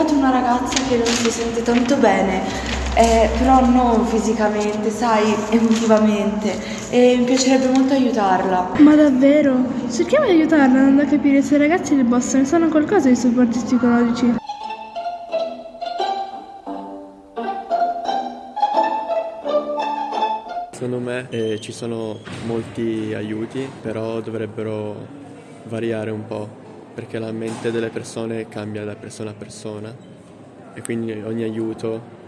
trovato una ragazza che non si sente tanto bene, eh, però non fisicamente, sai, emotivamente, e mi piacerebbe molto aiutarla. Ma davvero? Cerchiamo di aiutarla andando a capire se i ragazzi del Boston sanno qualcosa di supporti psicologici. Secondo me eh, ci sono molti aiuti, però dovrebbero variare un po', perché la mente delle persone cambia da persona a persona e quindi ogni aiuto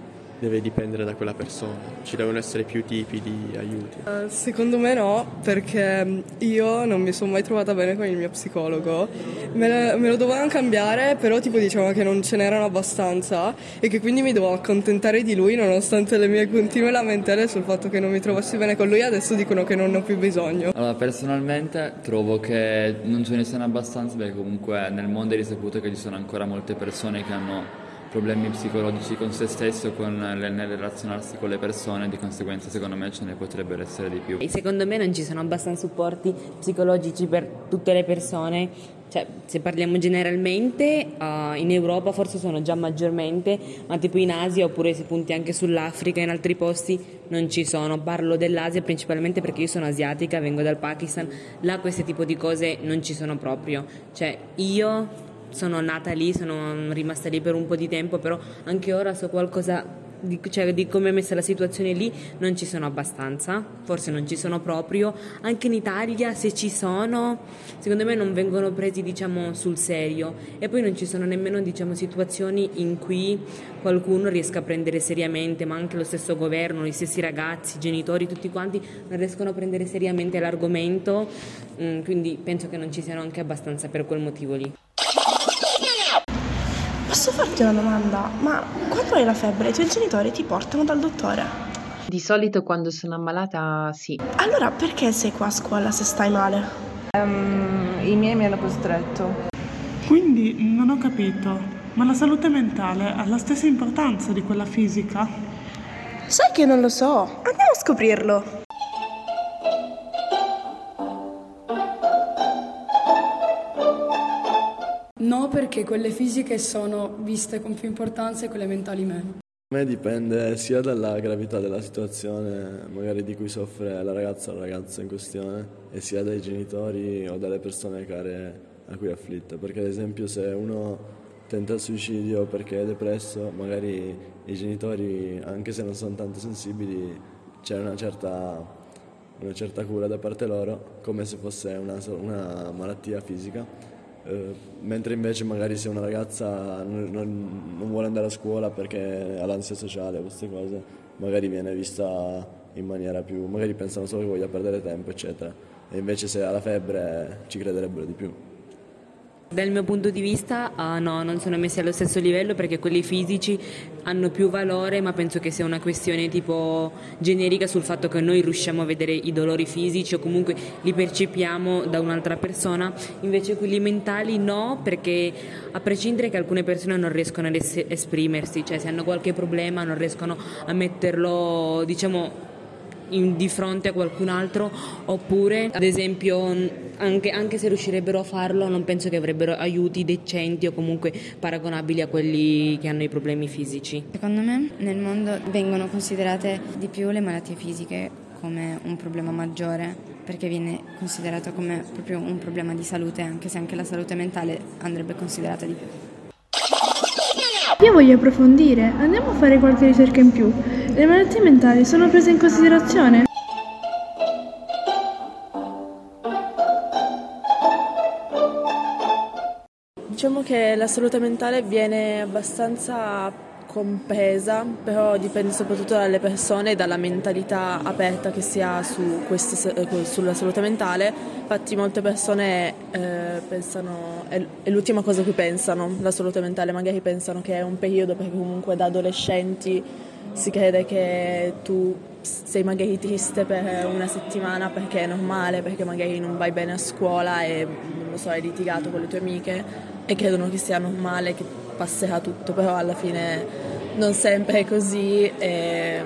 deve dipendere da quella persona. Ci devono essere più tipi di aiuti. Uh, secondo me no, perché io non mi sono mai trovata bene con il mio psicologo. Me, me lo dovevano cambiare, però tipo diciamo che non ce n'erano abbastanza e che quindi mi dovevo accontentare di lui nonostante le mie continue lamentele sul fatto che non mi trovassi bene con lui. Adesso dicono che non ne ho più bisogno. Allora, personalmente trovo che non ce ne siano abbastanza perché comunque nel mondo è risaputo che ci sono ancora molte persone che hanno problemi psicologici con se stesso, con, nel relazionarsi con le persone, di conseguenza secondo me ce ne potrebbero essere di più. E secondo me non ci sono abbastanza supporti psicologici per tutte le persone, cioè se parliamo generalmente uh, in Europa forse sono già maggiormente, ma tipo in Asia oppure se punti anche sull'Africa e in altri posti non ci sono. Parlo dell'Asia principalmente perché io sono asiatica, vengo dal Pakistan, là questo tipo di cose non ci sono proprio. Cioè io sono nata lì, sono rimasta lì per un po' di tempo, però anche ora so qualcosa di, cioè, di come è messa la situazione lì, non ci sono abbastanza, forse non ci sono proprio. Anche in Italia, se ci sono, secondo me non vengono presi diciamo, sul serio. E poi non ci sono nemmeno diciamo, situazioni in cui qualcuno riesca a prendere seriamente, ma anche lo stesso governo, gli stessi ragazzi, i genitori, tutti quanti non riescono a prendere seriamente l'argomento. Mm, quindi penso che non ci siano anche abbastanza per quel motivo lì. Posso farti una domanda? Ma quando hai la febbre i tuoi genitori ti portano dal dottore? Di solito quando sono ammalata sì. Allora perché sei qua a scuola se stai male? Um, I miei mi hanno costretto. Quindi non ho capito, ma la salute mentale ha la stessa importanza di quella fisica? Sai che non lo so, andiamo a scoprirlo. Perché quelle fisiche sono viste con più importanza e quelle mentali meno. A me dipende sia dalla gravità della situazione, magari di cui soffre la ragazza o il ragazzo in questione, e sia dai genitori o dalle persone care a cui è afflitta. Perché ad esempio se uno tenta il suicidio perché è depresso, magari i genitori, anche se non sono tanto sensibili, c'è una certa, una certa cura da parte loro, come se fosse una, una malattia fisica eh, mentre invece magari se una ragazza non, non, non, vuole andare a scuola perché ha l'ansia sociale queste cose, magari viene vista in maniera più, magari pensano solo che voglia perdere tempo, eccetera. E invece se ha la febbre ci crederebbero di più. Dal mio punto di vista uh, no, non sono messi allo stesso livello perché quelli fisici hanno più valore, ma penso che sia una questione tipo generica sul fatto che noi riusciamo a vedere i dolori fisici o comunque li percepiamo da un'altra persona, invece quelli mentali no, perché a prescindere che alcune persone non riescono ad es- esprimersi, cioè se hanno qualche problema non riescono a metterlo, diciamo in, di fronte a qualcun altro oppure ad esempio anche, anche, se riuscirebbero a farlo non penso che avrebbero aiuti decenti o comunque paragonabili a quelli che hanno i problemi fisici. Secondo me nel mondo vengono considerate di più le malattie fisiche come un problema maggiore perché viene considerato come proprio un problema di salute anche se anche la salute mentale andrebbe considerata di più. Io voglio approfondire, andiamo a fare qualche ricerca in più. Le malattie mentali sono prese in considerazione? Diciamo che la salute mentale viene abbastanza compresa, però dipende soprattutto dalle persone e dalla mentalità aperta che si ha su queste, eh, sulla salute mentale. Infatti molte persone eh, pensano, è, l'ultima cosa a cui pensano, la salute mentale, magari pensano che è un periodo perché comunque da adolescenti si crede che tu sei magari triste per una settimana perché è normale, perché magari non vai bene a scuola e non lo so, hai litigato con le tue amiche e credono che sia normale, che passerà tutto, però alla fine non sempre è così e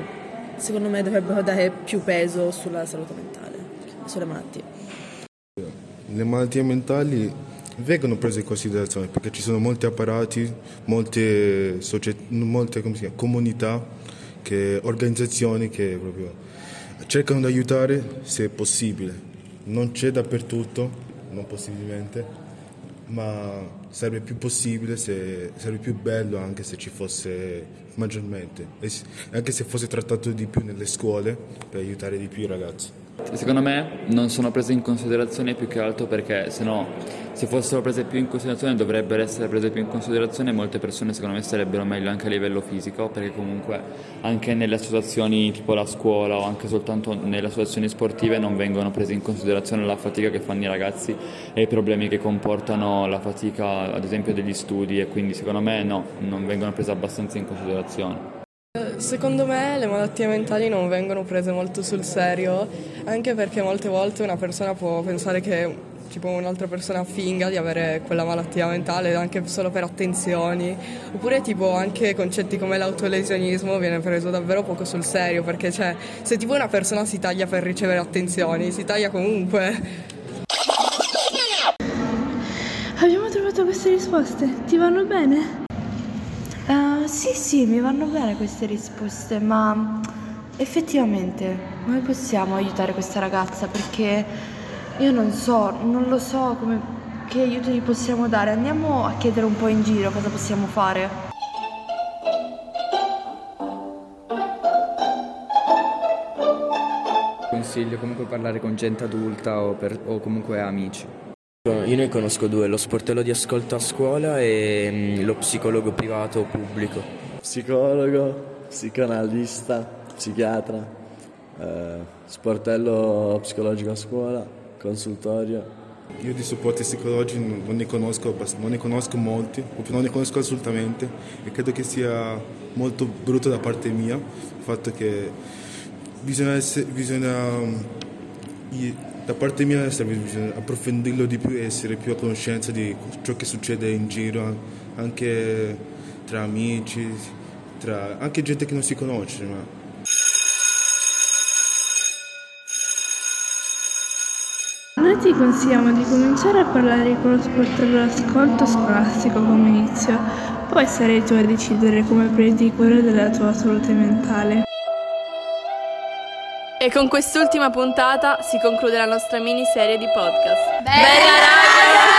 secondo me dovrebbero dare più peso sulla salute mentale, sulle malattie. Le malattie mentali vengono prese in considerazione perché ci sono molti apparati, molte, societ- molte chiama, comunità, che, organizzazioni che cercano di aiutare se possibile. Non c'è dappertutto, non possibilmente, ma sarebbe più possibile, se, sarebbe più bello anche se ci fosse maggiormente, anche se fosse trattato di più nelle scuole per aiutare di più i ragazzi. Secondo me non sono prese in considerazione più che altro perché se no se fossero prese più in considerazione dovrebbero essere prese più in considerazione molte persone secondo me starebbero meglio anche a livello fisico perché comunque anche nelle associazioni tipo la scuola o anche soltanto nelle associazioni sportive non vengono prese in considerazione la fatica che fanno i ragazzi e i problemi che comportano la fatica ad esempio degli studi e quindi secondo me no, non vengono prese abbastanza in considerazione. Secondo me le malattie mentali non vengono prese molto sul serio, anche perché molte volte una persona può pensare che tipo un'altra persona finga di avere quella malattia mentale anche solo per attenzioni, oppure tipo anche concetti come l'autolesionismo viene preso davvero poco sul serio, perché cioè, se tipo una persona si taglia per ricevere attenzioni, si taglia comunque. Abbiamo trovato queste risposte. Ti vanno bene? Eh, sì, sì, mi vanno bene queste risposte, ma effettivamente come possiamo aiutare questa ragazza? Perché io non so, non lo so come, che aiuto gli possiamo dare. Andiamo a chiedere un po' in giro cosa possiamo fare. Consiglio comunque parlare con gente adulta o, per- o comunque amici. Io ne conosco due, lo sportello di ascolto a scuola e mm, lo psicologo privato o pubblico. Psicologo, psicanalista, psichiatra, eh, sportello psicologico a scuola, consultorio. Io di supporti psicologici non ne conosco, non ne conosco molti, proprio non ne conosco assolutamente e credo che sia molto brutto da parte mia il fatto che bisogna, essere, bisogna mm, da parte mia bisogna approfondirlo di più e essere più a conoscenza di ciò che succede in giro, anche tra amici, tra anche gente che non si conosce. Ma Noi ti consigliamo di cominciare a parlare con lo sportello d'ascolto scolastico come inizio, poi sarai tu a decidere come prendi cura della tua salute mentale. E con quest'ultima puntata si conclude la nostra miniserie di podcast. Bella raga!